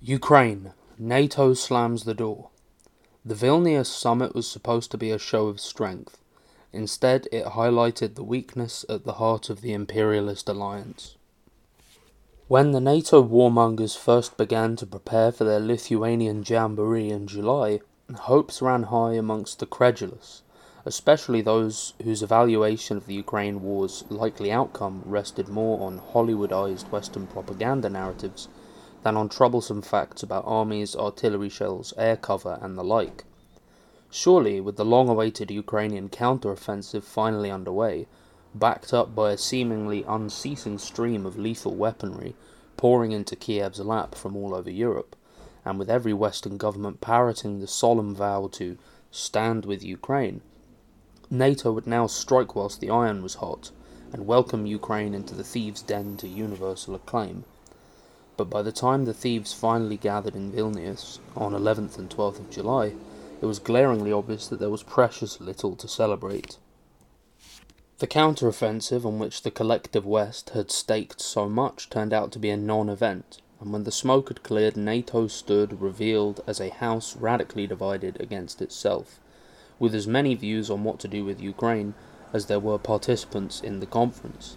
Ukraine. NATO slams the door. The Vilnius summit was supposed to be a show of strength. Instead, it highlighted the weakness at the heart of the imperialist alliance. When the NATO warmongers first began to prepare for their Lithuanian jamboree in July, hopes ran high amongst the credulous, especially those whose evaluation of the Ukraine war's likely outcome rested more on Hollywoodized Western propaganda narratives than on troublesome facts about armies, artillery shells, air cover, and the like. Surely, with the long awaited Ukrainian counter-offensive finally underway, backed up by a seemingly unceasing stream of lethal weaponry pouring into Kiev's lap from all over Europe, and with every Western government parroting the solemn vow to stand with Ukraine, NATO would now strike whilst the iron was hot and welcome Ukraine into the thieves' den to universal acclaim but by the time the thieves finally gathered in Vilnius on 11th and 12th of July, it was glaringly obvious that there was precious little to celebrate. The counter-offensive on which the collective West had staked so much turned out to be a non-event, and when the smoke had cleared, NATO stood revealed as a house radically divided against itself, with as many views on what to do with Ukraine as there were participants in the conference.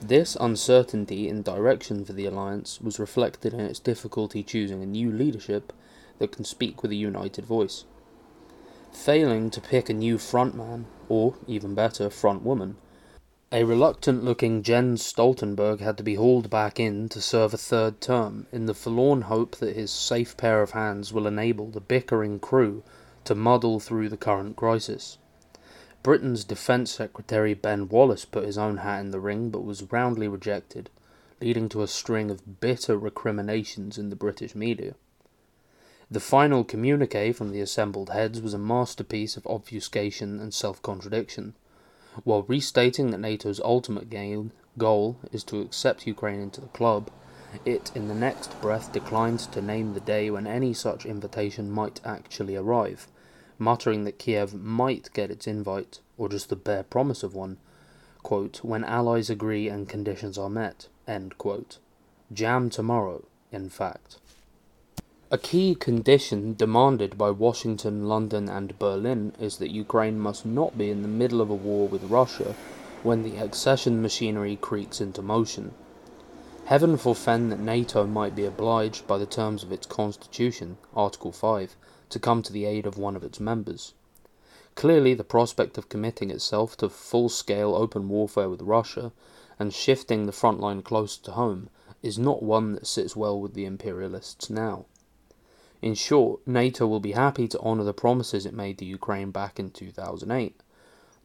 This uncertainty in direction for the alliance was reflected in its difficulty choosing a new leadership that can speak with a united voice. Failing to pick a new frontman, or, even better, front woman. a reluctant looking Jens Stoltenberg had to be hauled back in to serve a third term, in the forlorn hope that his safe pair of hands will enable the bickering crew to muddle through the current crisis. Britain's Defence Secretary Ben Wallace put his own hat in the ring but was roundly rejected, leading to a string of bitter recriminations in the British media. The final communique from the assembled heads was a masterpiece of obfuscation and self contradiction. While restating that NATO's ultimate gain, goal is to accept Ukraine into the club, it in the next breath declined to name the day when any such invitation might actually arrive muttering that Kiev might get its invite, or just the bare promise of one, quote, when allies agree and conditions are met, end quote. Jam tomorrow, in fact. A key condition demanded by Washington, London, and Berlin is that Ukraine must not be in the middle of a war with Russia when the accession machinery creaks into motion. Heaven forfend that NATO might be obliged by the terms of its constitution, Article 5, to come to the aid of one of its members. Clearly, the prospect of committing itself to full scale open warfare with Russia and shifting the front line closer to home is not one that sits well with the imperialists now. In short, NATO will be happy to honour the promises it made to Ukraine back in 2008,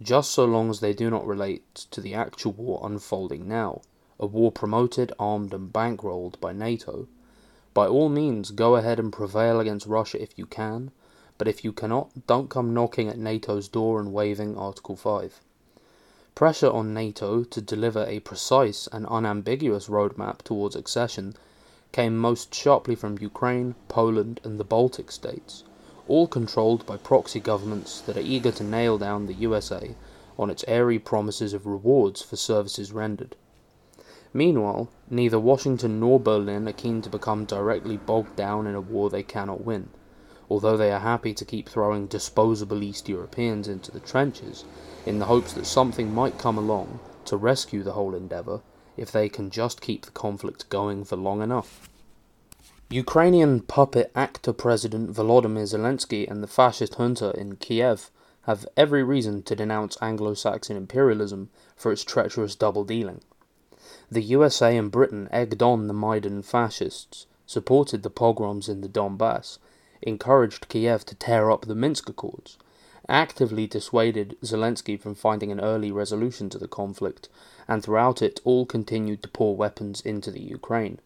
just so long as they do not relate to the actual war unfolding now, a war promoted, armed, and bankrolled by NATO by all means, go ahead and prevail against Russia if you can, but if you cannot, don't come knocking at NATO's door and waving Article 5. Pressure on NATO to deliver a precise and unambiguous roadmap towards accession came most sharply from Ukraine, Poland, and the Baltic states, all controlled by proxy governments that are eager to nail down the USA on its airy promises of rewards for services rendered. Meanwhile, neither Washington nor Berlin are keen to become directly bogged down in a war they cannot win, although they are happy to keep throwing disposable East Europeans into the trenches in the hopes that something might come along to rescue the whole endeavour if they can just keep the conflict going for long enough. Ukrainian puppet actor President Volodymyr Zelensky and the fascist junta in Kiev have every reason to denounce Anglo Saxon imperialism for its treacherous double dealing. The USA and Britain egged on the Maidan fascists, supported the pogroms in the Donbass, encouraged Kiev to tear up the Minsk Accords, actively dissuaded Zelensky from finding an early resolution to the conflict, and throughout it all continued to pour weapons into the Ukraine.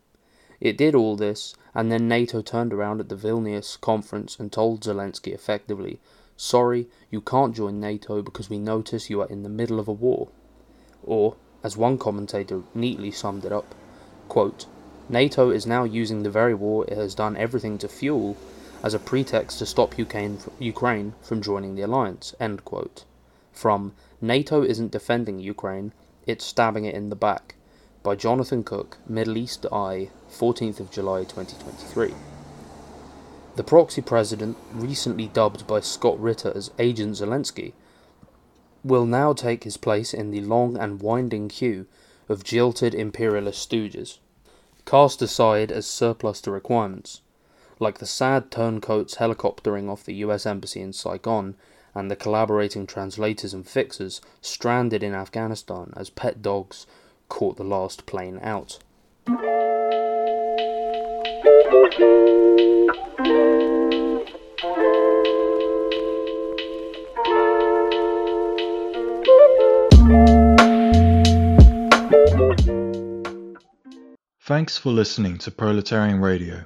It did all this, and then NATO turned around at the Vilnius conference and told Zelensky effectively, Sorry, you can't join NATO because we notice you are in the middle of a war. Or, as one commentator neatly summed it up, quote, NATO is now using the very war it has done everything to fuel as a pretext to stop Ukraine, from joining the alliance. End quote. From NATO isn't defending Ukraine, it's stabbing it in the back by Jonathan Cook, Middle East Eye, 14th of July 2023. The proxy president, recently dubbed by Scott Ritter as Agent Zelensky, will now take his place in the long and winding queue of jilted imperialist stooges, cast aside as surplus to requirements, like the sad turncoats helicoptering off the US Embassy in Saigon and the collaborating translators and fixers stranded in Afghanistan as pet dogs caught the last plane out. Thanks for listening to Proletarian Radio.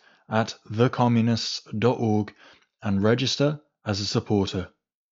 at thecommunists.org and register as a supporter.